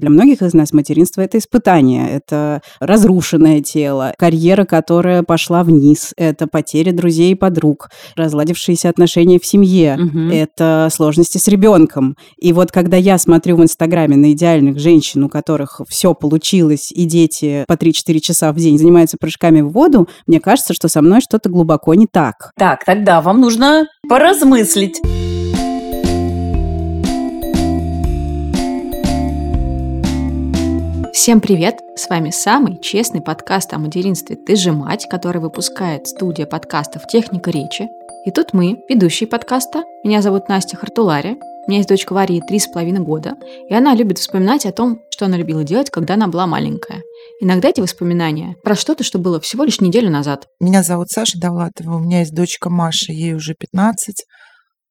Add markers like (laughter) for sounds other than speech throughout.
Для многих из нас материнство – это испытание, это разрушенное тело, карьера, которая пошла вниз, это потеря друзей и подруг, разладившиеся отношения в семье, угу. это сложности с ребенком. И вот когда я смотрю в Инстаграме на идеальных женщин, у которых все получилось, и дети по 3-4 часа в день занимаются прыжками в воду, мне кажется, что со мной что-то глубоко не так. Так, тогда вам нужно поразмыслить. Всем привет! С вами самый честный подкаст о материнстве «Ты же мать», который выпускает студия подкастов «Техника речи». И тут мы, ведущие подкаста. Меня зовут Настя Хартулари. У меня есть дочка Варя три с половиной года, и она любит вспоминать о том, что она любила делать, когда она была маленькая. Иногда эти воспоминания про что-то, что было всего лишь неделю назад. Меня зовут Саша Довлатова, у меня есть дочка Маша, ей уже 15.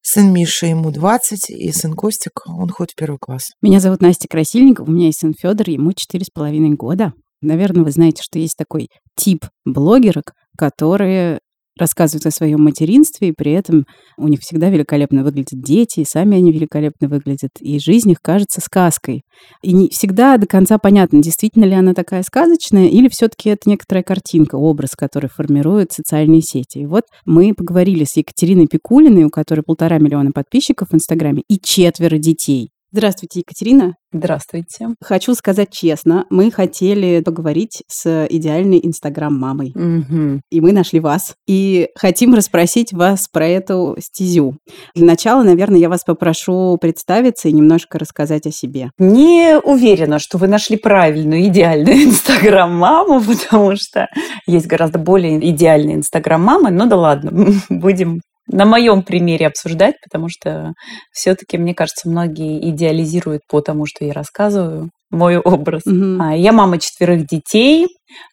Сын Миша, ему 20, и сын Костик, он ходит в первый класс. Меня зовут Настя Красильникова, у меня есть сын Федор, ему 4,5 года. Наверное, вы знаете, что есть такой тип блогерок, которые рассказывают о своем материнстве, и при этом у них всегда великолепно выглядят дети, и сами они великолепно выглядят, и жизнь их кажется сказкой. И не всегда до конца понятно, действительно ли она такая сказочная, или все-таки это некоторая картинка, образ, который формирует социальные сети. И вот мы поговорили с Екатериной Пикулиной, у которой полтора миллиона подписчиков в Инстаграме, и четверо детей. Здравствуйте, Екатерина. Здравствуйте. Хочу сказать честно, мы хотели поговорить с идеальной инстаграм-мамой. Угу. И мы нашли вас. И хотим расспросить вас про эту стезю. Для начала, наверное, я вас попрошу представиться и немножко рассказать о себе. Не уверена, что вы нашли правильную, идеальную (laughs) инстаграм-маму, потому что есть гораздо более идеальные инстаграм-мамы. Ну да ладно, (laughs) будем на моем примере обсуждать, потому что все-таки, мне кажется, многие идеализируют по тому, что я рассказываю, мой образ. Mm-hmm. Я мама четверых детей,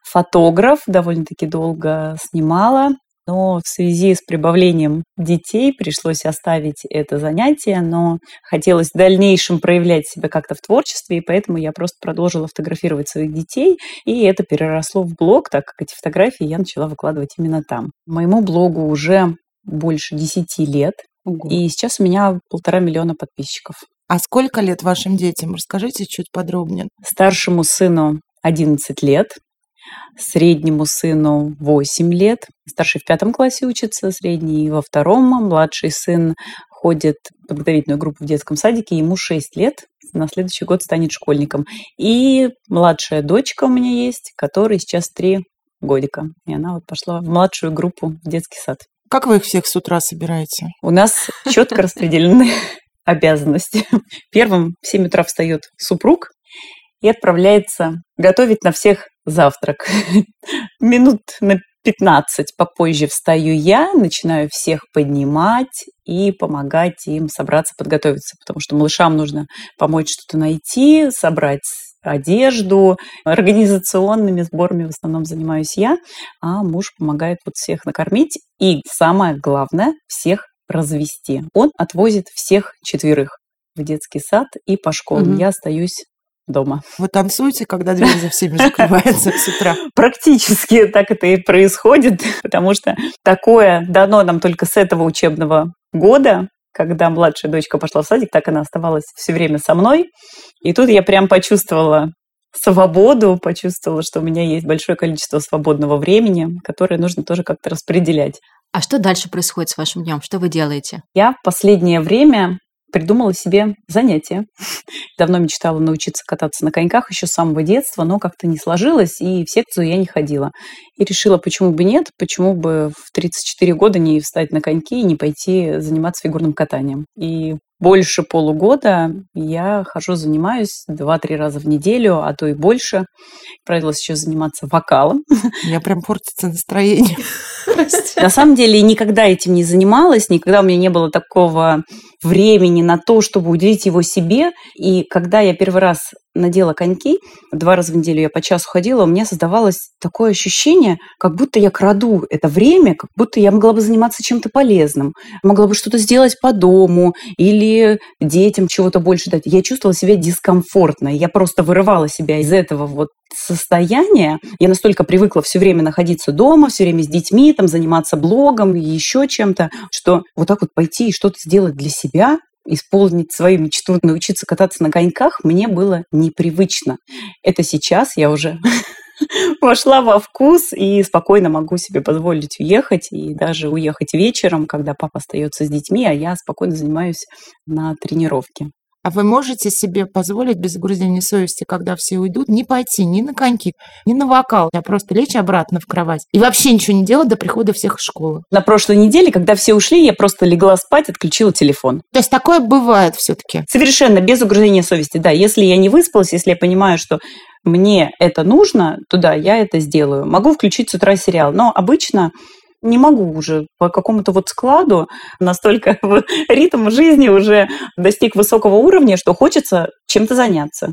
фотограф, довольно-таки долго снимала, но в связи с прибавлением детей пришлось оставить это занятие, но хотелось в дальнейшем проявлять себя как-то в творчестве, и поэтому я просто продолжила фотографировать своих детей, и это переросло в блог, так как эти фотографии я начала выкладывать именно там. Моему блогу уже больше 10 лет. Ого. И сейчас у меня полтора миллиона подписчиков. А сколько лет вашим детям? Расскажите чуть подробнее. Старшему сыну 11 лет, среднему сыну 8 лет. Старший в пятом классе учится, средний во втором. Младший сын ходит в подготовительную группу в детском садике, ему 6 лет. На следующий год станет школьником. И младшая дочка у меня есть, которой сейчас 3 годика. И она вот пошла в младшую группу в детский сад. Как вы их всех с утра собираете? У нас четко распределены (laughs) обязанности. Первым в 7 утра встает супруг и отправляется готовить на всех завтрак. (laughs) Минут на 15 попозже встаю я, начинаю всех поднимать и помогать им собраться, подготовиться, потому что малышам нужно помочь что-то найти, собрать одежду, организационными сборами в основном занимаюсь я, а муж помогает вот всех накормить и, самое главное, всех развести. Он отвозит всех четверых в детский сад и по школам. Угу. Я остаюсь дома. Вы танцуете, когда дверь за всеми закрывается с утра? (laughs) Практически так это и происходит, (laughs) потому что такое дано нам только с этого учебного года, когда младшая дочка пошла в садик, так она оставалась все время со мной. И тут я прям почувствовала свободу, почувствовала, что у меня есть большое количество свободного времени, которое нужно тоже как-то распределять. А что дальше происходит с вашим днем? Что вы делаете? Я в последнее время придумала себе занятие. (laughs) Давно мечтала научиться кататься на коньках еще с самого детства, но как-то не сложилось, и в секцию я не ходила. И решила, почему бы нет, почему бы в 34 года не встать на коньки и не пойти заниматься фигурным катанием. И больше полугода я хожу, занимаюсь 2-3 раза в неделю, а то и больше. Правило сейчас заниматься вокалом. У меня прям портится настроение. (laughs) На самом деле никогда этим не занималась, никогда у меня не было такого времени на то, чтобы уделить его себе. И когда я первый раз надела коньки, два раза в неделю я по часу ходила, у меня создавалось такое ощущение, как будто я краду это время, как будто я могла бы заниматься чем-то полезным, могла бы что-то сделать по дому или детям чего-то больше дать. Я чувствовала себя дискомфортно, я просто вырывала себя из этого вот состояния. Я настолько привыкла все время находиться дома, все время с детьми, там, заниматься блогом и еще чем-то, что вот так вот пойти и что-то сделать для себя, исполнить свою мечту, научиться кататься на коньках, мне было непривычно. Это сейчас я уже (laughs) вошла во вкус и спокойно могу себе позволить уехать и даже уехать вечером, когда папа остается с детьми, а я спокойно занимаюсь на тренировке. А вы можете себе позволить без угрызения совести, когда все уйдут, не пойти ни на коньки, ни на вокал, а просто лечь обратно в кровать и вообще ничего не делать до прихода всех в школу? На прошлой неделе, когда все ушли, я просто легла спать, отключила телефон. То есть такое бывает все-таки? Совершенно без угрызения совести, да. Если я не выспалась, если я понимаю, что мне это нужно, то да, я это сделаю. Могу включить с утра сериал, но обычно не могу уже по какому-то вот складу, настолько (laughs) ритм жизни уже достиг высокого уровня, что хочется чем-то заняться.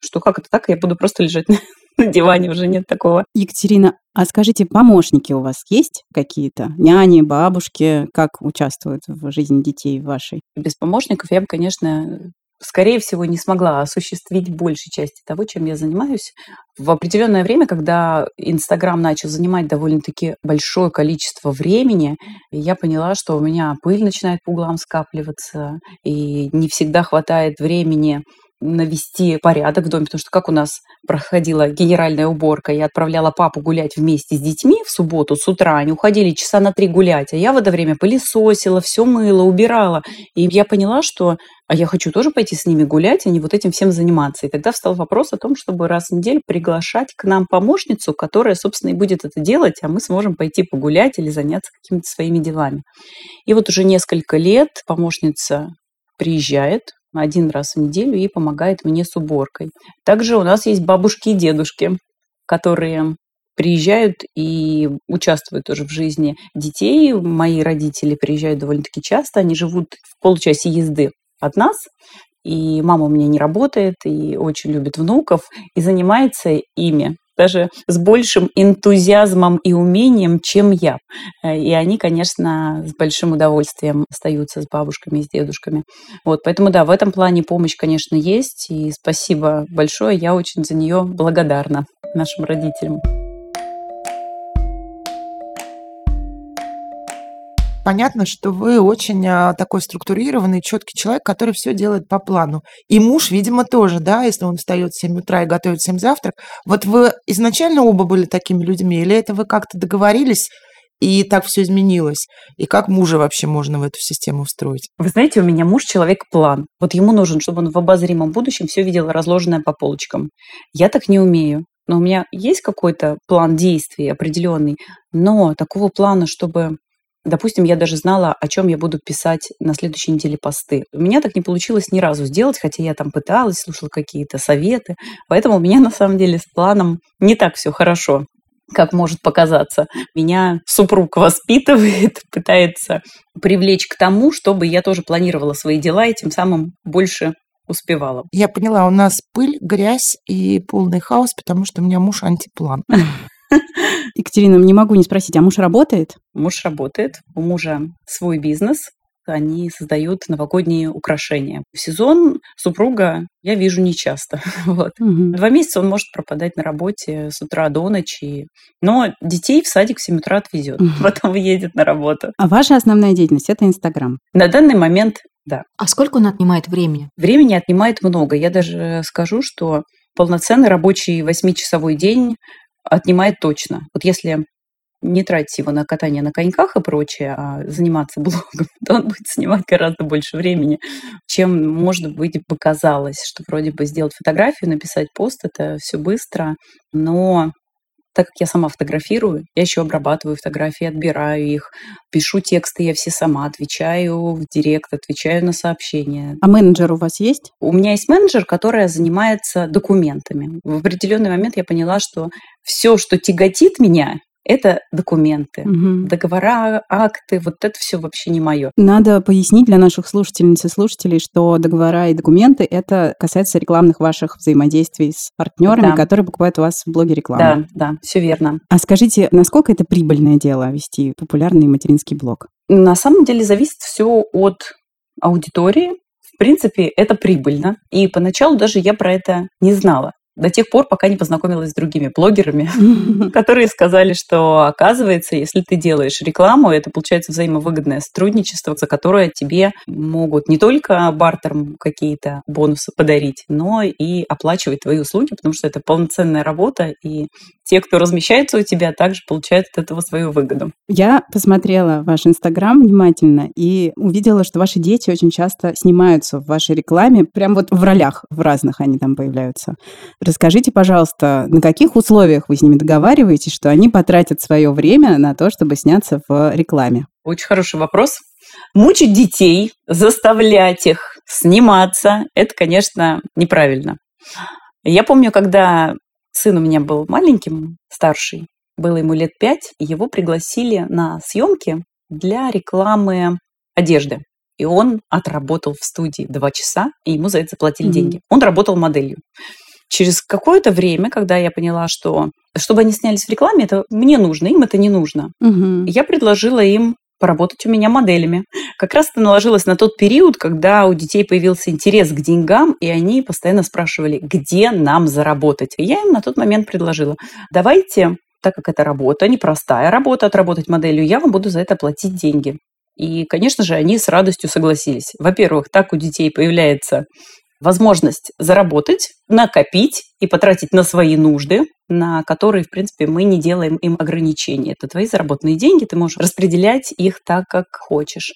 Что как это так, я буду просто лежать (laughs) на диване, уже нет такого. Екатерина, а скажите, помощники у вас есть какие-то? Няни, бабушки, как участвуют в жизни детей вашей? Без помощников я бы, конечно, скорее всего, не смогла осуществить большей части того, чем я занимаюсь. В определенное время, когда Инстаграм начал занимать довольно-таки большое количество времени, я поняла, что у меня пыль начинает по углам скапливаться, и не всегда хватает времени навести порядок в доме, потому что как у нас проходила генеральная уборка, я отправляла папу гулять вместе с детьми в субботу с утра, они уходили часа на три гулять, а я в это время пылесосила, все мыла, убирала. И я поняла, что а я хочу тоже пойти с ними гулять, а не вот этим всем заниматься. И тогда встал вопрос о том, чтобы раз в неделю приглашать к нам помощницу, которая, собственно, и будет это делать, а мы сможем пойти погулять или заняться какими-то своими делами. И вот уже несколько лет помощница приезжает один раз в неделю и помогает мне с уборкой. Также у нас есть бабушки и дедушки, которые приезжают и участвуют тоже в жизни детей. Мои родители приезжают довольно-таки часто. Они живут в получасе езды от нас. И мама у меня не работает, и очень любит внуков, и занимается ими даже с большим энтузиазмом и умением, чем я. Э, и они, конечно, с большим удовольствием остаются с бабушками и с дедушками. Вот, поэтому, да, в этом плане помощь, конечно, есть. И спасибо большое. Я очень за нее благодарна нашим родителям. Понятно, что вы очень а, такой структурированный, четкий человек, который все делает по плану. И муж, видимо, тоже, да, если он встает в 7 утра и готовит всем завтрак. Вот вы изначально оба были такими людьми, или это вы как-то договорились, и так все изменилось. И как мужа вообще можно в эту систему встроить? Вы знаете, у меня муж человек-план. Вот ему нужен, чтобы он в обозримом будущем все видел разложенное по полочкам. Я так не умею. Но у меня есть какой-то план действий определенный, но такого плана, чтобы Допустим, я даже знала, о чем я буду писать на следующей неделе посты. У меня так не получилось ни разу сделать, хотя я там пыталась, слушала какие-то советы. Поэтому у меня на самом деле с планом не так все хорошо, как может показаться. Меня супруг воспитывает, (laughs) пытается привлечь к тому, чтобы я тоже планировала свои дела и тем самым больше успевала. Я поняла, у нас пыль, грязь и полный хаос, потому что у меня муж антиплан. (laughs) (laughs) Екатерина, не могу не спросить, а муж работает? Муж работает, у мужа свой бизнес, они создают новогодние украшения. В сезон супруга я вижу нечасто. (laughs) Вот. Угу. Два месяца он может пропадать на работе с утра до ночи. Но детей в садик в 7 утра отвезет. Угу. Потом едет на работу. А ваша основная деятельность – это Инстаграм? На данный момент – да. А сколько он отнимает времени? Времени отнимает много. Я даже скажу, что полноценный рабочий восьмичасовой день отнимает точно. Вот если не тратить его на катание на коньках и прочее, а заниматься (laughs) блогом, то он будет снимать гораздо больше времени, чем, может быть, показалось, что вроде бы сделать фотографию, написать пост, это все быстро, но так как я сама фотографирую, я еще обрабатываю фотографии, отбираю их, пишу тексты, я все сама отвечаю в директ, отвечаю на сообщения. А менеджер у вас есть? У меня есть менеджер, которая занимается документами. В определенный момент я поняла, что все, что тяготит меня, это документы, угу. договора, акты, вот это все вообще не мое. Надо пояснить для наших слушательниц и слушателей, что договора и документы это касается рекламных ваших взаимодействий с партнерами, да. которые покупают у вас в блоге рекламы. Да, да, все верно. А скажите, насколько это прибыльное дело вести популярный материнский блог? На самом деле зависит все от аудитории. В принципе, это прибыльно. И поначалу даже я про это не знала. До тех пор, пока не познакомилась с другими блогерами, (laughs) которые сказали, что оказывается, если ты делаешь рекламу, это получается взаимовыгодное сотрудничество, за которое тебе могут не только бартером какие-то бонусы подарить, но и оплачивать твои услуги, потому что это полноценная работа, и те, кто размещается у тебя, также получают от этого свою выгоду. Я посмотрела ваш Инстаграм внимательно и увидела, что ваши дети очень часто снимаются в вашей рекламе, прям вот в ролях в разных они там появляются. Расскажите, пожалуйста, на каких условиях вы с ними договариваетесь, что они потратят свое время на то, чтобы сняться в рекламе? Очень хороший вопрос. Мучить детей, заставлять их сниматься, это, конечно, неправильно. Я помню, когда сын у меня был маленьким, старший, было ему лет пять, его пригласили на съемки для рекламы одежды. И он отработал в студии два часа, и ему за это заплатили mm-hmm. деньги. Он работал моделью. Через какое-то время, когда я поняла, что чтобы они снялись в рекламе, это мне нужно, им это не нужно, угу. я предложила им поработать у меня моделями. Как раз это наложилось на тот период, когда у детей появился интерес к деньгам, и они постоянно спрашивали, где нам заработать. И я им на тот момент предложила, давайте, так как это работа, непростая работа, отработать моделью, я вам буду за это платить деньги. И, конечно же, они с радостью согласились. Во-первых, так у детей появляется возможность заработать, накопить и потратить на свои нужды, на которые, в принципе, мы не делаем им ограничений. Это твои заработанные деньги, ты можешь распределять их так, как хочешь.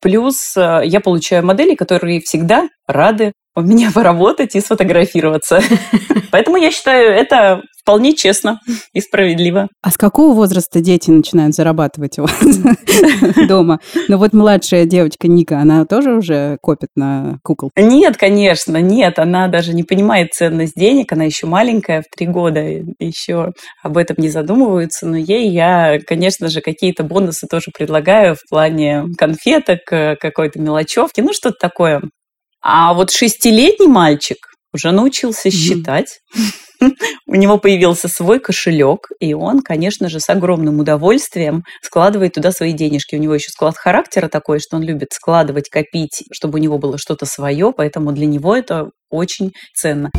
Плюс э, я получаю модели, которые всегда рады у меня (laughs) поработать и сфотографироваться. (laughs) Поэтому я считаю, это вполне честно и справедливо. А с какого возраста дети начинают зарабатывать у вас (laughs) дома? Ну вот младшая девочка Ника, она тоже уже копит на кукол? Нет, конечно, нет. Она даже не понимает ценность денег. Она еще маленькая, в три года, еще об этом не задумываются. Но ей я, конечно же, какие-то бонусы тоже предлагаю в плане конфеток, э, какой-то мелочевки, ну что-то такое. А вот шестилетний мальчик уже научился считать. У него появился свой кошелек, и он, конечно же, с огромным удовольствием складывает туда свои денежки. У него еще склад характера такой, что он любит складывать, копить, чтобы у него было что-то свое, поэтому для него это очень ценно.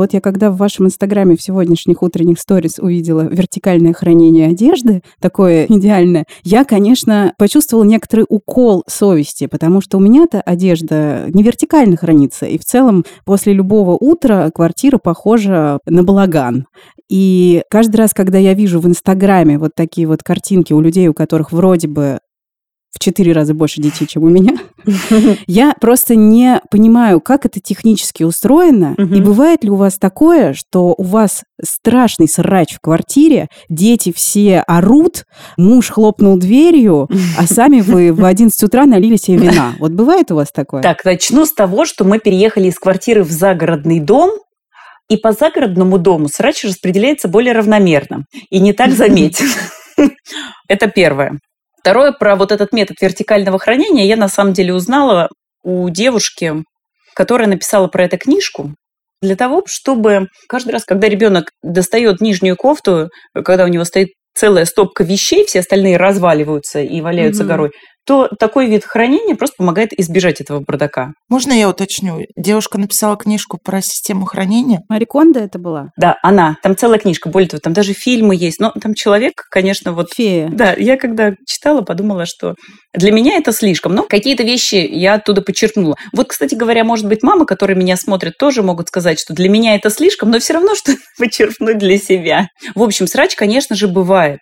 Вот я когда в вашем инстаграме в сегодняшних утренних сторис увидела вертикальное хранение одежды, такое идеальное, я, конечно, почувствовала некоторый укол совести, потому что у меня-то одежда не вертикально хранится, и в целом после любого утра квартира похожа на балаган. И каждый раз, когда я вижу в Инстаграме вот такие вот картинки у людей, у которых вроде бы в четыре раза больше детей, чем у меня. Я просто не понимаю, как это технически устроено, и бывает ли у вас такое, что у вас страшный срач в квартире, дети все орут, муж хлопнул дверью, а сами вы в 11 утра налили себе вина. Вот бывает у вас такое? Так, начну с того, что мы переехали из квартиры в загородный дом, и по загородному дому срач распределяется более равномерно и не так заметен. (laughs) Это первое. Второе, про вот этот метод вертикального хранения я на самом деле узнала у девушки, которая написала про это книжку, для того, чтобы каждый раз, когда ребенок достает нижнюю кофту, когда у него стоит целая стопка вещей, все остальные разваливаются и валяются угу. горой, то такой вид хранения просто помогает избежать этого бардака. Можно я уточню? Девушка написала книжку про систему хранения. Мариконда это была? Да, она. Там целая книжка. Более того, там даже фильмы есть. Но там человек, конечно, вот... Фея. Да, я когда читала, подумала, что для меня это слишком. Но какие-то вещи я оттуда подчеркнула. Вот, кстати говоря, может быть, мамы, которые меня смотрят, тоже могут сказать, что для меня это слишком, но все равно что (laughs) подчеркнуть для себя. В общем, срач, конечно же, бывает.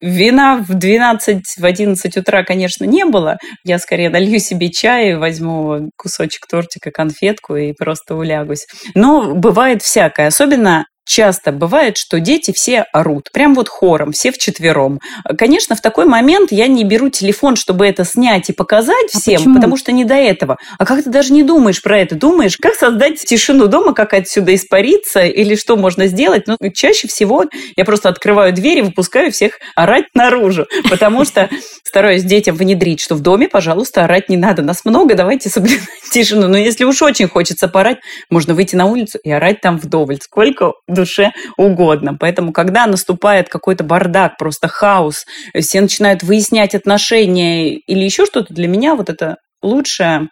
Вина в 12, в 11 утра, конечно, не было. Я скорее налью себе чай, возьму кусочек тортика, конфетку и просто улягусь. Но бывает всякое. Особенно часто бывает, что дети все орут, прям вот хором, все вчетвером. Конечно, в такой момент я не беру телефон, чтобы это снять и показать а всем, почему? потому что не до этого. А как ты даже не думаешь про это? Думаешь, как создать тишину дома, как отсюда испариться или что можно сделать? Ну, чаще всего я просто открываю дверь и выпускаю всех орать наружу, потому что стараюсь детям внедрить, что в доме, пожалуйста, орать не надо. Нас много, давайте соблюдать тишину. Но если уж очень хочется порать, можно выйти на улицу и орать там вдоволь. Сколько душе угодно. Поэтому, когда наступает какой-то бардак, просто хаос, все начинают выяснять отношения или еще что-то, для меня вот это лучшее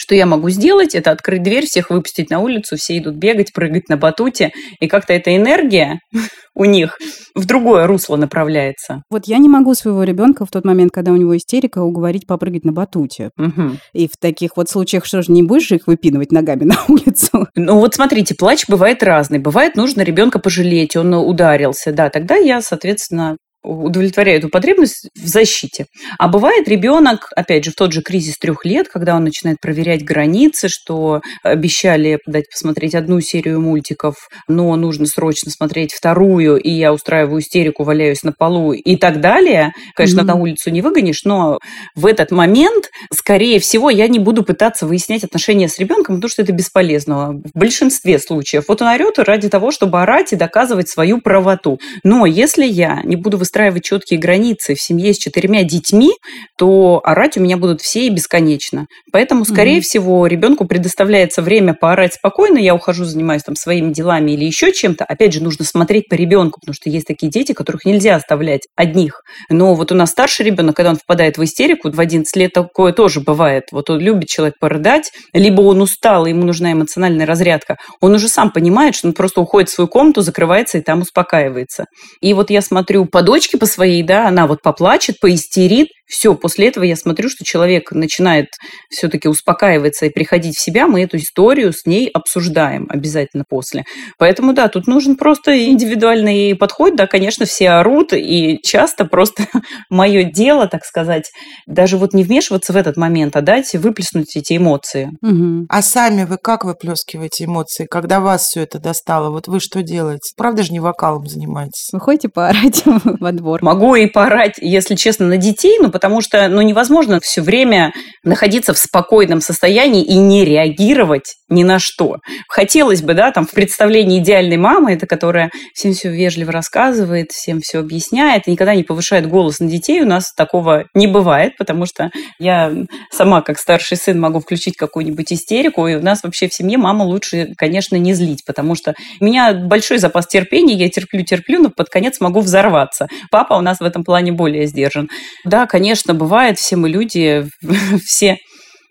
Что я могу сделать? Это открыть дверь, всех выпустить на улицу, все идут бегать, прыгать на батуте, и как-то эта энергия (laughs) у них в другое русло направляется. Вот я не могу своего ребенка в тот момент, когда у него истерика, уговорить попрыгать на батуте. Угу. И в таких вот случаях что же не будешь же их выпинывать ногами (laughs) на улицу? Ну вот смотрите, плач бывает разный. Бывает нужно ребенка пожалеть, он ударился. Да, тогда я, соответственно, удовлетворяю эту потребность в защите. А бывает ребенок, опять же, в тот же кризис трех лет, когда он начинает проверять границы, что обещали дать посмотреть одну серию мультиков, но нужно срочно смотреть вторую, и я устраиваю истерику, валяюсь на полу и так далее. Конечно, mm-hmm. на улицу не выгонишь, но в этот момент, скорее всего, я не буду пытаться выяснять отношения с ребенком, потому что это бесполезно в большинстве случаев. Вот он орет ради того, чтобы орать и доказывать свою правоту. Но если я не буду выстраивать четкие границы в семье с четырьмя детьми, то орать у меня будут все и бесконечно. Поэтому, скорее mm-hmm. всего, ребенку предоставляется время поорать спокойно, я ухожу, занимаюсь там своими делами или еще чем-то. Опять же, нужно смотреть по ребенку, потому что есть такие дети, которых нельзя оставлять одних. Но вот у нас старший ребенок, когда он впадает в истерику, в 11 лет такое тоже бывает. Вот он любит человек порыдать, либо он устал, и ему нужна эмоциональная разрядка. Он уже сам понимает, что он просто уходит в свою комнату, закрывается и там успокаивается. И вот я смотрю по дочке по своей, да, она вот поплачет, поистерит, все, после этого я смотрю, что человек начинает все-таки успокаиваться и приходить в себя, мы эту историю с ней обсуждаем обязательно после. Поэтому, да, тут нужен просто индивидуальный подход, да, конечно, все орут, и часто просто (laughs) мое дело, так сказать, даже вот не вмешиваться в этот момент, а дать выплеснуть эти эмоции. Угу. А сами вы как выплескиваете эмоции, когда вас все это достало? Вот вы что делаете? Правда же не вокалом занимаетесь? Вы ходите поорать (laughs) во двор? Могу и поорать, если честно, на детей, но потому что ну, невозможно все время находиться в спокойном состоянии и не реагировать ни на что. Хотелось бы, да, там в представлении идеальной мамы, это которая всем все вежливо рассказывает, всем все объясняет, и никогда не повышает голос на детей, у нас такого не бывает, потому что я сама, как старший сын, могу включить какую-нибудь истерику, и у нас вообще в семье мама лучше, конечно, не злить, потому что у меня большой запас терпения, я терплю-терплю, но под конец могу взорваться. Папа у нас в этом плане более сдержан. Да, конечно, конечно, бывает, все мы люди, (laughs) все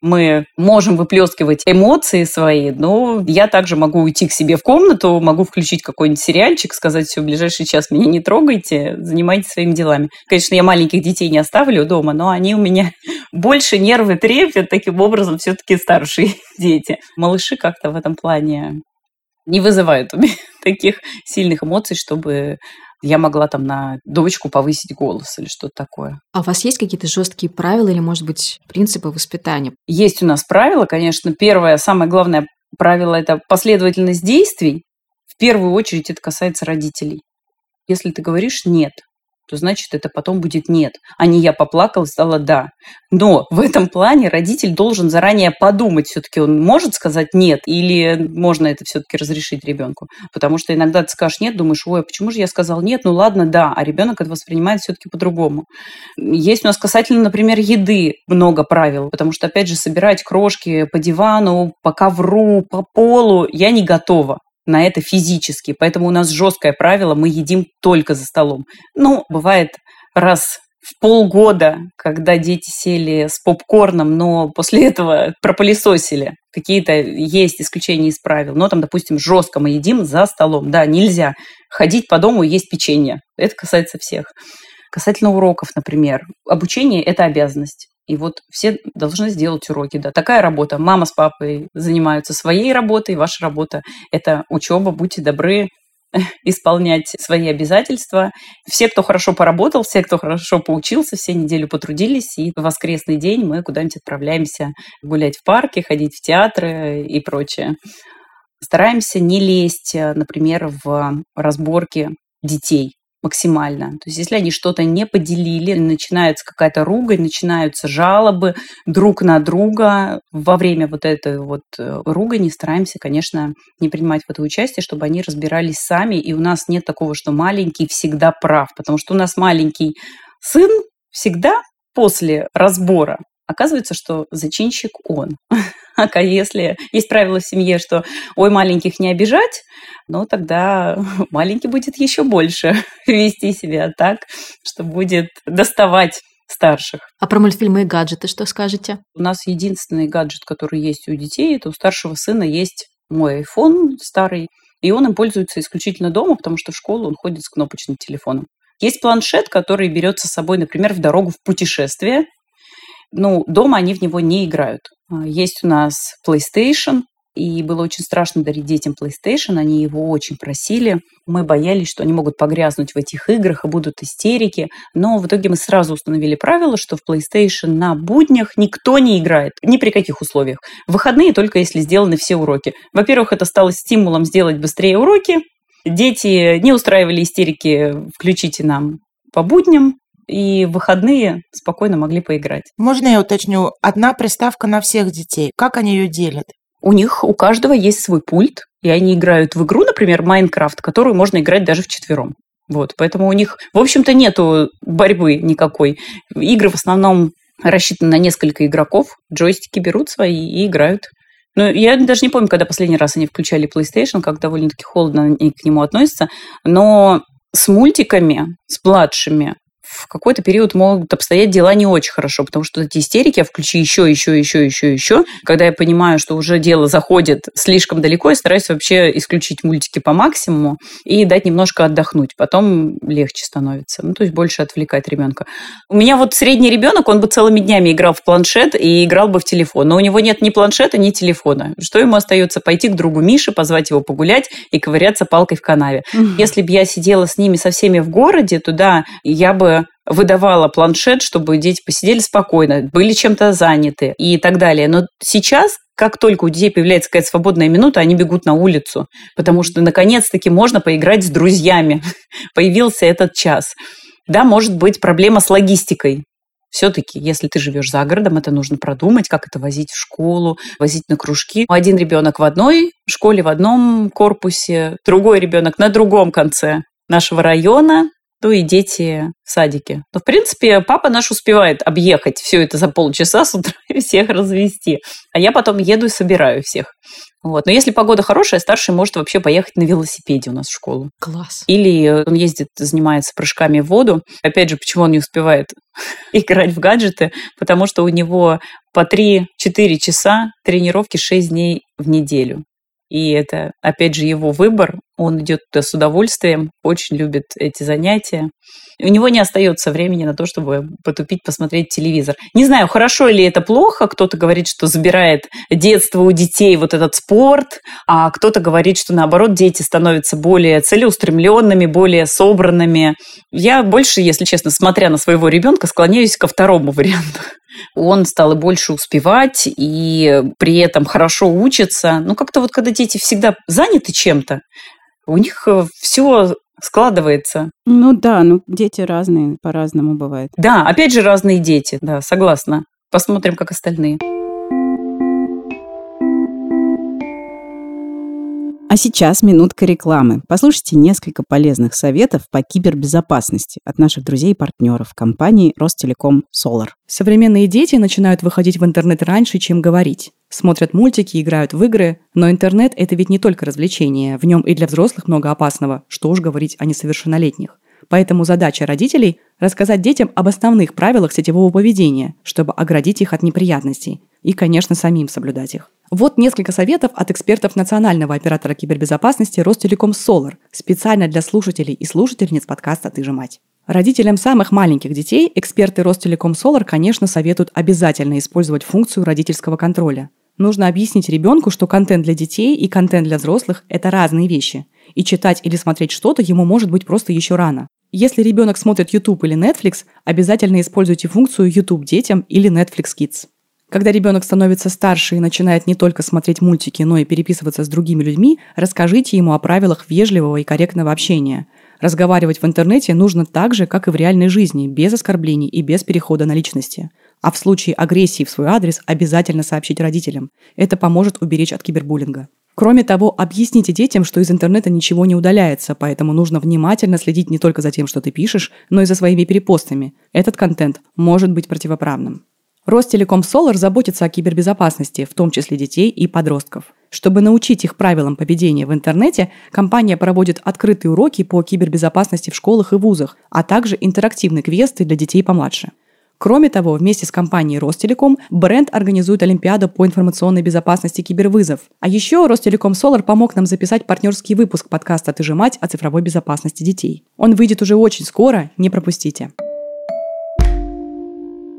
мы можем выплескивать эмоции свои, но я также могу уйти к себе в комнату, могу включить какой-нибудь сериальчик, сказать, все, в ближайший час меня не трогайте, занимайтесь своими делами. Конечно, я маленьких детей не оставлю дома, но они у меня (laughs) больше нервы треплют, таким образом все-таки старшие (laughs) дети. Малыши как-то в этом плане не вызывают у меня таких сильных эмоций, чтобы я могла там на дочку повысить голос или что-то такое. А у вас есть какие-то жесткие правила или, может быть, принципы воспитания? Есть у нас правила, конечно. Первое, самое главное правило – это последовательность действий. В первую очередь это касается родителей. Если ты говоришь «нет», то значит это потом будет нет, а не я поплакала и стала да. Но в этом плане родитель должен заранее подумать, все-таки он может сказать нет или можно это все-таки разрешить ребенку. Потому что иногда ты скажешь нет, думаешь, ой, а почему же я сказал нет, ну ладно, да, а ребенок это воспринимает все-таки по-другому. Есть у нас касательно, например, еды много правил, потому что, опять же, собирать крошки по дивану, по ковру, по полу я не готова на это физически. Поэтому у нас жесткое правило, мы едим только за столом. Ну, бывает раз в полгода, когда дети сели с попкорном, но после этого пропылесосили. Какие-то есть исключения из правил. Но там, допустим, жестко мы едим за столом. Да, нельзя ходить по дому и есть печенье. Это касается всех. Касательно уроков, например. Обучение – это обязанность. И вот все должны сделать уроки. Да, такая работа. Мама с папой занимаются своей работой, ваша работа – это учеба. Будьте добры, (laughs) исполнять свои обязательства. Все, кто хорошо поработал, все, кто хорошо поучился, все неделю потрудились, и в воскресный день мы куда-нибудь отправляемся гулять в парке, ходить в театры и прочее. Стараемся не лезть, например, в разборки детей максимально. То есть если они что-то не поделили, начинается какая-то ругань, начинаются жалобы друг на друга, во время вот этой вот э, ругани стараемся, конечно, не принимать в это участие, чтобы они разбирались сами, и у нас нет такого, что маленький всегда прав, потому что у нас маленький сын всегда после разбора оказывается, что зачинщик он. (laughs) А если есть правило в семье, что ой, маленьких не обижать, ну тогда (laughs) маленький будет еще больше (laughs) вести себя так, что будет доставать старших. А про мультфильмы и гаджеты что скажете? У нас единственный гаджет, который есть у детей, это у старшего сына есть мой iPhone старый, и он им пользуется исключительно дома, потому что в школу он ходит с кнопочным телефоном. Есть планшет, который берется с собой, например, в дорогу в путешествие. Ну, дома они в него не играют. А, есть у нас PlayStation, и было очень страшно дарить детям PlayStation, они его очень просили. Мы боялись, что они могут погрязнуть в этих играх и будут истерики, но в итоге мы сразу установили правило, что в PlayStation на буднях никто не играет, ни при каких условиях. В выходные только если сделаны все уроки. Во-первых, это стало стимулом сделать быстрее уроки, Дети не устраивали истерики «включите нам по будням», и в выходные спокойно могли поиграть. Можно я уточню? Одна приставка на всех детей. Как они ее делят? У них у каждого есть свой пульт, и они играют в игру, например, Майнкрафт, которую можно играть даже в четвером. Вот, поэтому у них, в общем-то, нету борьбы никакой. Игры в основном рассчитаны на несколько игроков, джойстики берут свои и играют. Ну, я даже не помню, когда последний раз они включали PlayStation, как довольно-таки холодно они к нему относятся. Но с мультиками, с младшими, в какой-то период могут обстоять дела не очень хорошо, потому что эти истерики, я включу еще, еще, еще, еще, еще. Когда я понимаю, что уже дело заходит слишком далеко, я стараюсь вообще исключить мультики по максимуму и дать немножко отдохнуть. Потом легче становится. Ну, то есть больше отвлекать ребенка. У меня вот средний ребенок, он бы целыми днями играл в планшет и играл бы в телефон. Но у него нет ни планшета, ни телефона. Что ему остается? Пойти к другу Мише, позвать его погулять и ковыряться палкой в канаве. Если бы я сидела с ними со всеми в городе, то да, я бы выдавала планшет, чтобы дети посидели спокойно, были чем-то заняты и так далее. Но сейчас как только у детей появляется какая-то свободная минута, они бегут на улицу, потому что наконец-таки можно поиграть с друзьями. (laughs) Появился этот час. Да, может быть проблема с логистикой. Все-таки, если ты живешь за городом, это нужно продумать, как это возить в школу, возить на кружки. Один ребенок в одной школе, в одном корпусе, другой ребенок на другом конце нашего района, ну и дети в садике. Но, в принципе, папа наш успевает объехать все это за полчаса с утра и всех развести. А я потом еду и собираю всех. Вот. Но если погода хорошая, старший может вообще поехать на велосипеде у нас в школу. Класс. Или он ездит, занимается прыжками в воду. Опять же, почему он не успевает (laughs) играть в гаджеты? Потому что у него по 3-4 часа тренировки 6 дней в неделю. И это, опять же, его выбор. Он идет туда с удовольствием, очень любит эти занятия. У него не остается времени на то, чтобы потупить, посмотреть телевизор. Не знаю, хорошо или это плохо. Кто-то говорит, что забирает детство у детей вот этот спорт, а кто-то говорит, что наоборот дети становятся более целеустремленными, более собранными. Я больше, если честно, смотря на своего ребенка, склоняюсь ко второму (laughs) варианту он стал и больше успевать, и при этом хорошо учится. Ну, как-то вот когда дети всегда заняты чем-то, у них э, все складывается. Ну да, ну дети разные, по-разному бывает. Да, опять же разные дети, да, согласна. Посмотрим, как остальные. А сейчас минутка рекламы. Послушайте несколько полезных советов по кибербезопасности от наших друзей и партнеров компании Ростелеком Solar. Современные дети начинают выходить в интернет раньше, чем говорить. Смотрят мультики, играют в игры, но интернет – это ведь не только развлечение, в нем и для взрослых много опасного, что уж говорить о несовершеннолетних. Поэтому задача родителей – рассказать детям об основных правилах сетевого поведения, чтобы оградить их от неприятностей. И, конечно, самим соблюдать их. Вот несколько советов от экспертов национального оператора кибербезопасности Ростелеком Solar, специально для слушателей и слушательниц подкаста «Ты же мать». Родителям самых маленьких детей эксперты Ростелеком Solar, конечно, советуют обязательно использовать функцию родительского контроля. Нужно объяснить ребенку, что контент для детей и контент для взрослых – это разные вещи. И читать или смотреть что-то ему может быть просто еще рано. Если ребенок смотрит YouTube или Netflix, обязательно используйте функцию YouTube детям или Netflix Kids. Когда ребенок становится старше и начинает не только смотреть мультики, но и переписываться с другими людьми, расскажите ему о правилах вежливого и корректного общения. Разговаривать в интернете нужно так же, как и в реальной жизни, без оскорблений и без перехода на личности. А в случае агрессии в свой адрес обязательно сообщить родителям. Это поможет уберечь от кибербуллинга. Кроме того, объясните детям, что из интернета ничего не удаляется, поэтому нужно внимательно следить не только за тем, что ты пишешь, но и за своими перепостами. Этот контент может быть противоправным. Ростелеком Solar заботится о кибербезопасности, в том числе детей и подростков. Чтобы научить их правилам поведения в интернете, компания проводит открытые уроки по кибербезопасности в школах и вузах, а также интерактивные квесты для детей помладше. Кроме того, вместе с компанией Ростелеком бренд организует Олимпиаду по информационной безопасности кибервызов. А еще Ростелеком Solar помог нам записать партнерский выпуск подкаста «Ты же мать» о цифровой безопасности детей. Он выйдет уже очень скоро, не пропустите.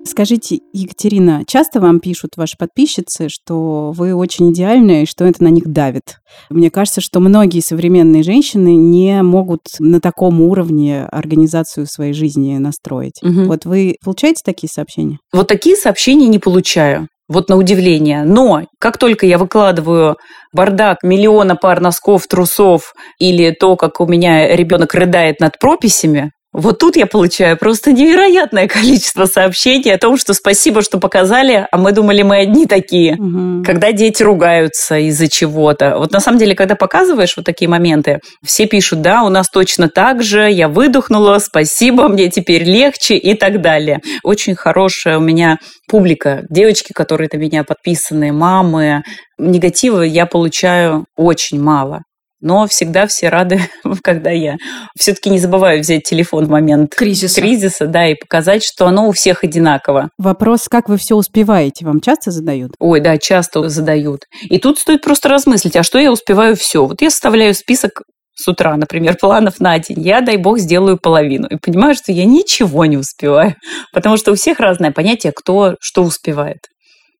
Скажите, Екатерина, часто вам пишут ваши подписчицы, что вы очень идеальны и что это на них давит? Мне кажется, что многие современные женщины не могут на таком уровне организацию своей жизни настроить. Угу. Вот вы получаете такие сообщения? Вот такие сообщения не получаю. Вот на удивление. Но как только я выкладываю бардак миллиона пар носков, трусов или то, как у меня ребенок рыдает над прописями, вот тут я получаю просто невероятное количество сообщений о том, что спасибо, что показали, а мы думали, мы одни такие. Угу. Когда дети ругаются из-за чего-то. Вот на самом деле, когда показываешь вот такие моменты, все пишут, да, у нас точно так же, я выдохнула, спасибо, мне теперь легче и так далее. Очень хорошая у меня публика, девочки, которые на меня подписаны, мамы. Негатива я получаю очень мало. Но всегда все рады, (laughs) когда я все-таки не забываю взять телефон в момент кризиса. кризиса, да, и показать, что оно у всех одинаково. Вопрос, как вы все успеваете, вам часто задают? Ой, да, часто задают. И тут стоит просто размыслить, а что я успеваю все? Вот я составляю список с утра, например, планов на день, я, дай бог, сделаю половину. И понимаю, что я ничего не успеваю, (laughs) потому что у всех разное понятие, кто что успевает.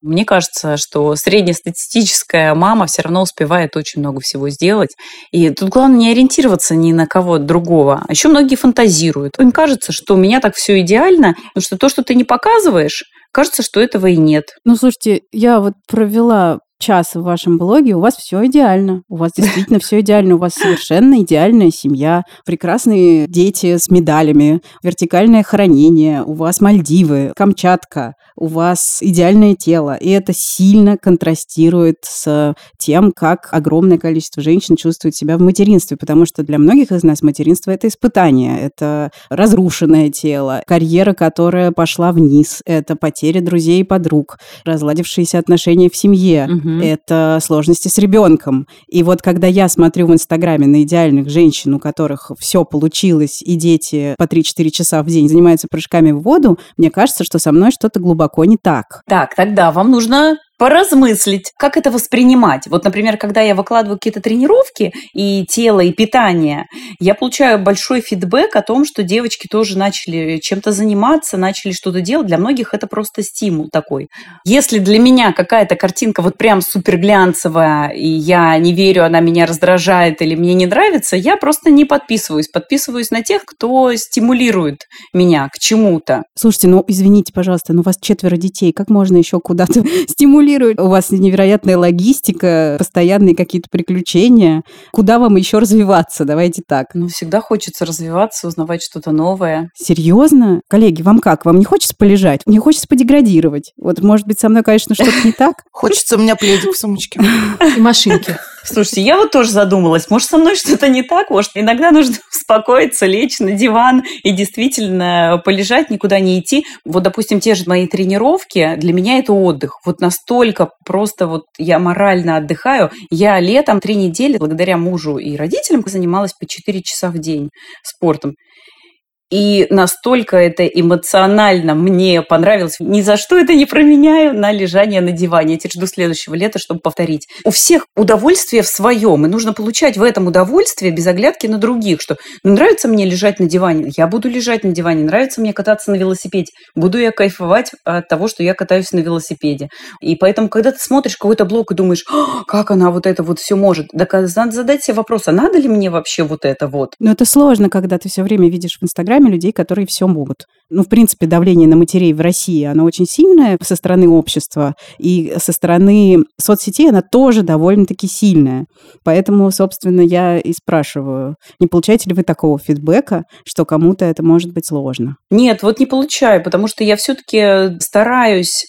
Мне кажется, что среднестатистическая мама все равно успевает очень много всего сделать. И тут главное не ориентироваться ни на кого другого. А еще многие фантазируют. Им кажется, что у меня так все идеально, потому что то, что ты не показываешь, кажется, что этого и нет. Ну, слушайте, я вот провела час в вашем блоге, у вас все идеально. У вас действительно все идеально. У вас совершенно идеальная семья, прекрасные дети с медалями, вертикальное хранение, у вас Мальдивы, Камчатка, у вас идеальное тело. И это сильно контрастирует с тем, как огромное количество женщин чувствует себя в материнстве, потому что для многих из нас материнство – это испытание, это разрушенное тело, карьера, которая пошла вниз, это потеря друзей и подруг, разладившиеся отношения в семье, угу. это сложности с ребенком. И вот когда я смотрю в Инстаграме на идеальных женщин, у которых все получилось, и дети по 3-4 часа в день занимаются прыжками в воду, мне кажется, что со мной что-то глубоко глубоко не так. Так, тогда вам нужно поразмыслить, как это воспринимать. Вот, например, когда я выкладываю какие-то тренировки и тело, и питание, я получаю большой фидбэк о том, что девочки тоже начали чем-то заниматься, начали что-то делать. Для многих это просто стимул такой. Если для меня какая-то картинка вот прям супер глянцевая, и я не верю, она меня раздражает или мне не нравится, я просто не подписываюсь. Подписываюсь на тех, кто стимулирует меня к чему-то. Слушайте, ну извините, пожалуйста, но у вас четверо детей, как можно еще куда-то (laughs) стимулировать стимулирует. У вас невероятная логистика, постоянные какие-то приключения. Куда вам еще развиваться? Давайте так. Ну, всегда хочется развиваться, узнавать что-то новое. Серьезно? Коллеги, вам как? Вам не хочется полежать? Не хочется подеградировать? Вот, может быть, со мной, конечно, что-то не так? Хочется у меня пледик в сумочке. И машинки. Слушайте, я вот тоже задумалась, может, со мной что-то не так, может, иногда нужно (laughs) успокоиться, лечь на диван и действительно полежать, никуда не идти. Вот, допустим, те же мои тренировки, для меня это отдых. Вот настолько просто вот я морально отдыхаю. Я летом три недели, благодаря мужу и родителям, занималась по 4 часа в день спортом. И настолько это эмоционально мне понравилось. Ни за что это не променяю на лежание на диване. Я теперь жду следующего лета, чтобы повторить. У всех удовольствие в своем, и нужно получать в этом удовольствие без оглядки на других, что ну, нравится мне лежать на диване, я буду лежать на диване, нравится мне кататься на велосипеде, буду я кайфовать от того, что я катаюсь на велосипеде. И поэтому, когда ты смотришь какой-то блог и думаешь, как она вот это вот все может, так надо задать себе вопрос, а надо ли мне вообще вот это вот? Ну, это сложно, когда ты все время видишь в Инстаграме Инстаграме людей, которые все могут. Ну, в принципе, давление на матерей в России, оно очень сильное со стороны общества, и со стороны соцсетей она тоже довольно-таки сильная. Поэтому, собственно, я и спрашиваю, не получаете ли вы такого фидбэка, что кому-то это может быть сложно? Нет, вот не получаю, потому что я все-таки стараюсь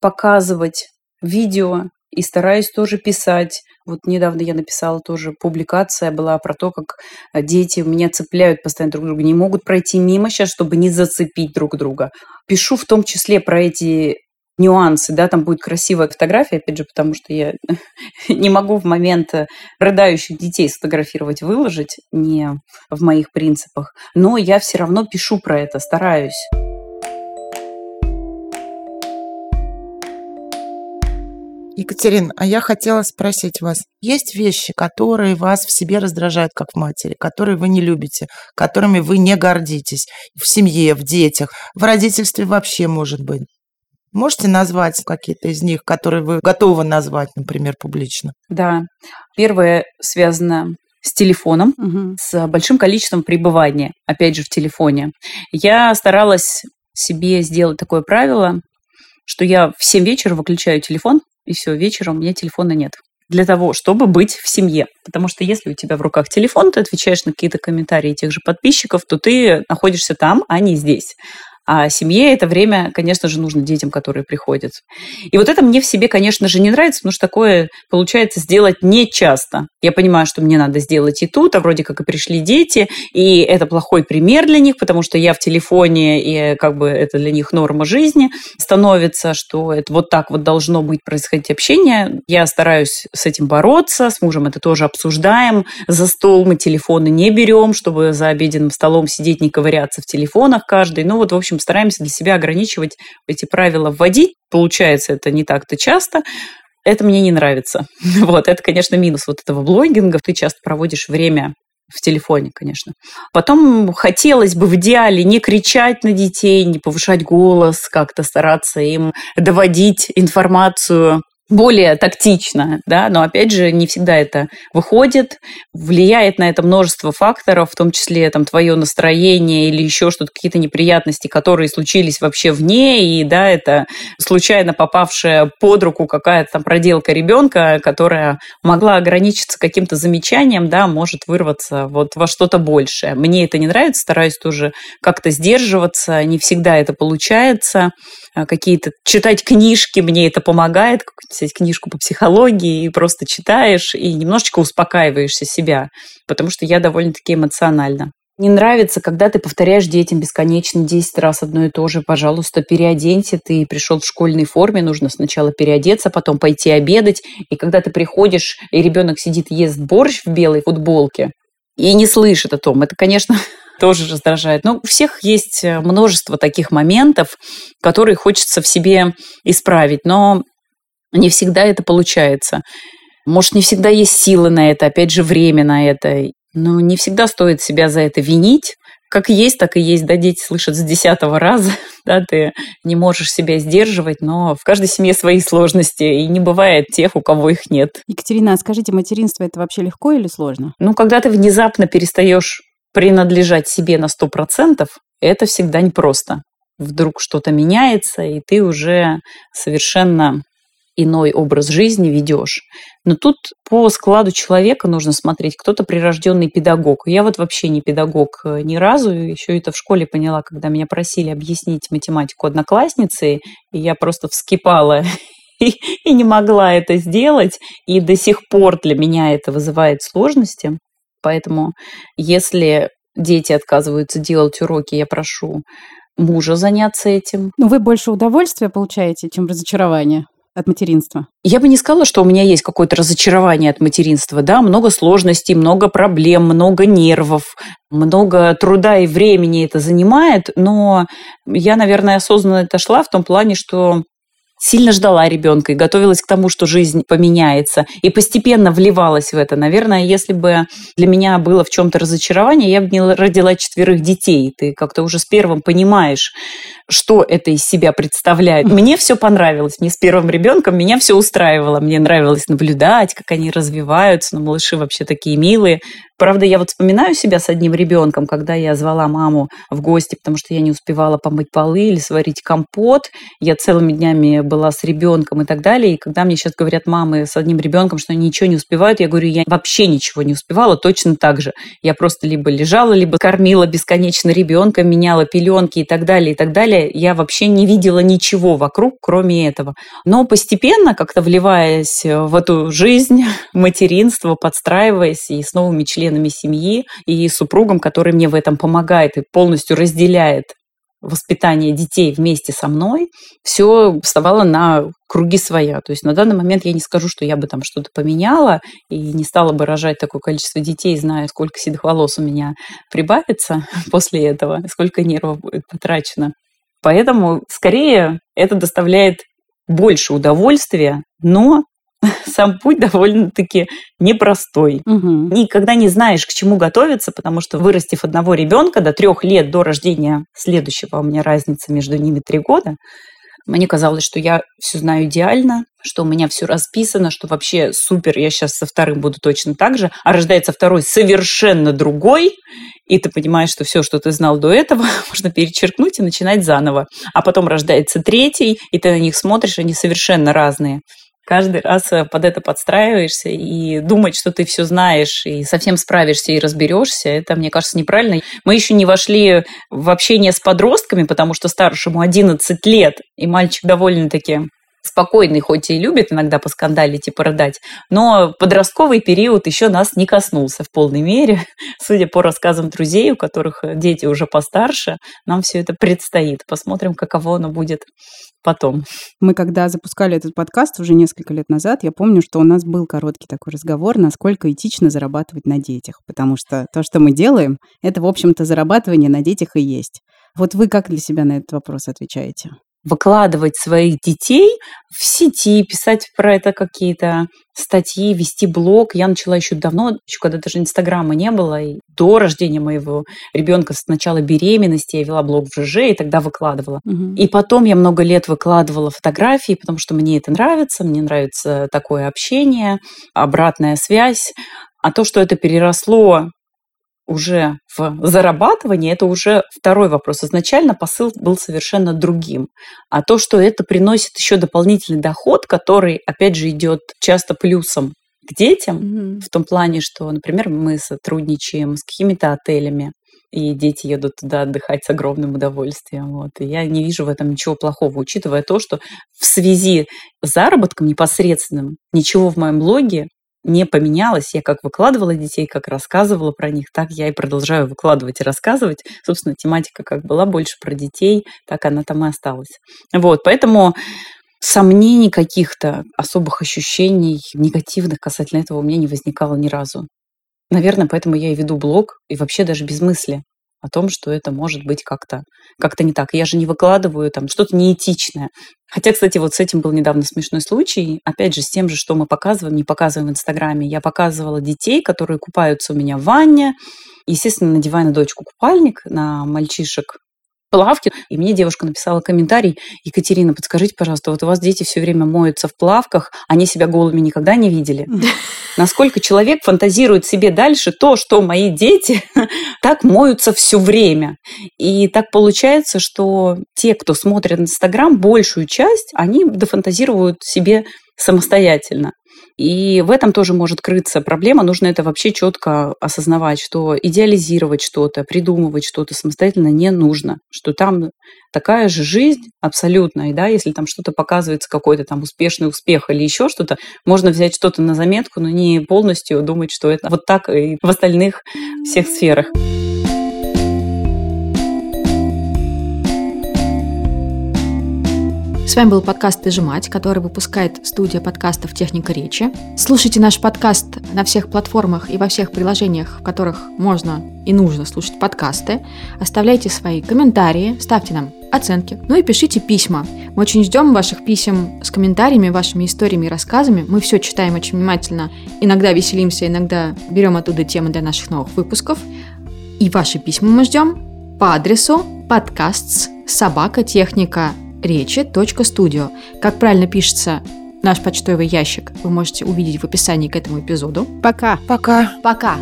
показывать видео и стараюсь тоже писать. Вот недавно я написала тоже публикация была про то, как э, дети меня цепляют постоянно друг друга, не могут пройти мимо сейчас, чтобы не зацепить друг друга. Пишу в том числе про эти нюансы, да, там будет красивая фотография, опять же, потому что я (laughs) не могу в момент э, рыдающих детей сфотографировать, выложить, не в моих принципах, но я все равно пишу про это, стараюсь. Екатерина, а я хотела спросить вас, есть вещи, которые вас в себе раздражают как в матери, которые вы не любите, которыми вы не гордитесь в семье, в детях, в родительстве вообще, может быть? Можете назвать какие-то из них, которые вы готовы назвать, например, публично? Да. Первое связано с телефоном, Мгм. с большим количеством пребывания, опять же, в телефоне. Я старалась себе сделать такое правило, что я в 7 вечера выключаю телефон, и все, вечером у меня телефона нет. Для того, чтобы быть в семье. Потому что если у тебя в руках телефон, ты отвечаешь на какие-то комментарии тех же подписчиков, то ты находишься там, а не здесь. А семье это время, конечно же, нужно детям, которые приходят. И вот это мне в себе, конечно же, не нравится, потому что такое получается сделать не часто. Я понимаю, что мне надо сделать и тут, а вроде как и пришли дети, и это плохой пример для них, потому что я в телефоне, и как бы это для них норма жизни становится, что это вот так вот должно быть происходить общение. Я стараюсь с этим бороться, с мужем это тоже обсуждаем. За стол мы телефоны не берем, чтобы за обеденным столом сидеть, не ковыряться в телефонах каждый. Ну вот, в общем, стараемся для себя ограничивать эти правила, вводить. Получается это не так-то часто. Это мне не нравится. (laughs) Вот, это, конечно, минус вот этого блогинга. Ты часто проводишь время в телефоне, конечно. Потом хотелось бы в идеале не кричать на детей, не повышать голос, как-то стараться им доводить информацию более тактично, да, но опять же не всегда это выходит, влияет на это множество факторов, в том числе там твое настроение или еще что-то, какие-то неприятности, которые случились вообще вне, и да, это случайно попавшая под руку какая-то там проделка ребенка, которая могла ограничиться каким-то замечанием, да, может вырваться вот во что-то большее. Мне это не нравится, стараюсь тоже как-то сдерживаться, не всегда это получается, А какие-то читать книжки, мне это помогает, какую-то взять книжку по психологии, и просто читаешь, и немножечко успокаиваешься себя, потому что я довольно-таки эмоциональна. Не нравится, когда ты повторяешь детям бесконечно 10 раз одно и то же. Пожалуйста, переоденься. Ты пришел в школьной форме, нужно сначала переодеться, потом пойти обедать. И когда ты приходишь, и ребенок сидит, ест борщ в белой футболке, и не слышит о том, это, конечно, (laughs) тоже раздражает. Но у всех есть э, множество таких моментов, которые хочется в себе исправить, но не всегда это получается. Может, не всегда есть силы на это, опять же, время на это. Но не всегда стоит себя за это винить. Как есть, так и есть. Да, дети слышат с десятого раза, (laughs) да, ты не можешь себя сдерживать, но в каждой семье свои сложности, и не бывает тех, у кого их нет. Екатерина, а скажите, материнство это вообще легко или сложно? Ну, когда ты внезапно перестаешь принадлежать себе на 100%, это всегда непросто. Вдруг что-то меняется, и ты уже совершенно иной образ жизни ведешь. Но тут по складу человека нужно смотреть. Кто-то прирожденный педагог. Я вот вообще не педагог э, ни разу. Еще это в школе поняла, когда меня просили объяснить математику одноклассницы, и я просто вскипала (laughs) и, и не могла это сделать. И до сих пор для меня это вызывает сложности. Поэтому если дети отказываются делать уроки, я прошу мужа заняться этим. Ну, вы больше удовольствия получаете, чем разочарование от материнства? Я бы не сказала, что у меня есть какое-то разочарование от материнства. Да, много сложностей, много проблем, много нервов, много труда и времени это занимает, но я, наверное, осознанно отошла в том плане, что сильно ждала ребенка и готовилась к тому, что жизнь поменяется, и постепенно вливалась в это. Наверное, если бы для меня было в чем-то разочарование, я бы не родила четверых детей. Ты как-то уже с первым понимаешь, что это из себя представляет. Мне все понравилось. Мне с первым ребенком меня все устраивало. Мне нравилось наблюдать, как они развиваются. Но малыши вообще такие милые. Правда, я вот вспоминаю себя с одним ребенком, когда я звала маму в гости, потому что я не успевала помыть полы или сварить компот. Я целыми днями была с ребенком и так далее. И когда мне сейчас говорят мамы с одним ребенком, что они ничего не успевают, я говорю, я вообще ничего не успевала, точно так же. Я просто либо лежала, либо кормила бесконечно ребенка, меняла пеленки и так далее, и так далее. Я вообще не видела ничего вокруг, кроме этого. Но постепенно, как-то вливаясь в эту жизнь, (laughs) материнство, подстраиваясь и с новыми членами семьи, и супругом, который мне в этом помогает и полностью разделяет воспитание детей вместе со мной, все вставало на круги своя. То есть на данный момент я не скажу, что я бы там что-то поменяла и не стала бы рожать такое количество детей, зная, сколько седых волос у меня прибавится (laughs) после этого, сколько нервов будет потрачено. Поэтому скорее это доставляет больше удовольствия, но (laughs) сам путь довольно-таки непростой. Угу. Никогда не знаешь, к чему готовиться, потому что вырастив одного ребенка до трех лет до рождения следующего, у меня разница между ними три года, мне казалось, что я все знаю идеально, что у меня все расписано, что вообще супер, я сейчас со вторым буду точно так же, а рождается второй совершенно другой, и ты понимаешь, что все, что ты знал до этого, (laughs) можно перечеркнуть и начинать заново. А потом рождается третий, и ты на них смотришь, они совершенно разные каждый раз э, под это подстраиваешься и думать, что ты все знаешь и совсем справишься и разберешься, это, мне кажется, неправильно. Мы еще не вошли в общение с подростками, потому что старшему 11 лет, и мальчик довольно-таки спокойный, хоть и любит иногда поскандалить и порыдать, но подростковый период еще нас не коснулся в полной мере. (laughs) Судя по рассказам друзей, у которых дети уже постарше, нам все это предстоит. Посмотрим, каково оно будет потом. Мы когда запускали этот подкаст уже несколько лет назад, я помню, что у нас был короткий такой разговор, насколько этично зарабатывать на детях, потому что то, что мы делаем, это, в общем-то, зарабатывание на детях и есть. Вот вы как для себя на этот вопрос отвечаете? Выкладывать своих детей в сети, писать про это какие-то статьи, вести блог. Я начала еще давно, еще когда даже Инстаграма не было, и до рождения моего ребенка с начала беременности я вела блог в ЖЖ и тогда выкладывала. Угу. И потом я много лет выкладывала фотографии, потому что мне это нравится, мне нравится такое общение, обратная связь. А то, что это переросло уже в зарабатывании, это уже второй вопрос. Изначально посыл был совершенно другим. А то, что это приносит еще дополнительный доход, который, опять же, идет часто плюсом к детям, Мгм. в том плане, что, например, мы сотрудничаем с какими-то отелями, и дети едут туда отдыхать с огромным удовольствием. Вот. И я не вижу в этом ничего плохого, учитывая то, что в связи с заработком непосредственным ничего в моем блоге не поменялось. Я как выкладывала детей, как рассказывала про них, так я и продолжаю выкладывать и рассказывать. Собственно, тематика как была больше про детей, так она там и осталась. Вот, поэтому сомнений каких-то, особых ощущений негативных касательно этого у меня не возникало ни разу. Наверное, поэтому я и веду блог, и вообще даже без мысли о том, что это может быть как-то как не так. Я же не выкладываю там что-то неэтичное. Хотя, кстати, вот с этим был недавно смешной случай. Опять же, с тем же, что мы показываем, не показываем в Инстаграме. Я показывала детей, которые купаются у меня в ванне. Естественно, надевая на дочку купальник, на мальчишек плавки. И мне девушка написала комментарий, Екатерина, подскажите, пожалуйста, вот у вас дети все время моются в плавках, они себя голыми никогда не видели. Насколько человек фантазирует себе дальше то, что мои дети (laughs) так моются все время. И так получается, что те, кто смотрит Инстаграм, большую часть, они дофантазируют себе самостоятельно. И в этом тоже может крыться проблема. Нужно это вообще четко осознавать, что идеализировать что-то, придумывать что-то самостоятельно не нужно. Что там такая же жизнь абсолютно. И да, если там что-то показывается, какой-то там успешный успех или еще что-то, можно взять что-то на заметку, но не полностью думать, что это вот так и в остальных всех сферах. С вами был подкаст «Ты же мать», который выпускает студия подкастов «Техника речи». Слушайте наш подкаст на всех платформах и во всех приложениях, в которых можно и нужно слушать подкасты. Оставляйте свои комментарии, ставьте нам оценки, ну и пишите письма. Мы очень ждем ваших писем с комментариями, вашими историями и рассказами. Мы все читаем очень внимательно. Иногда веселимся, иногда берем оттуда темы для наших новых выпусков. И ваши письма мы ждем по адресу подкаст собака техника речи.студио. Как правильно пишется наш почтовый ящик, вы можете увидеть в описании к этому эпизоду. Пока. Пока. Пока!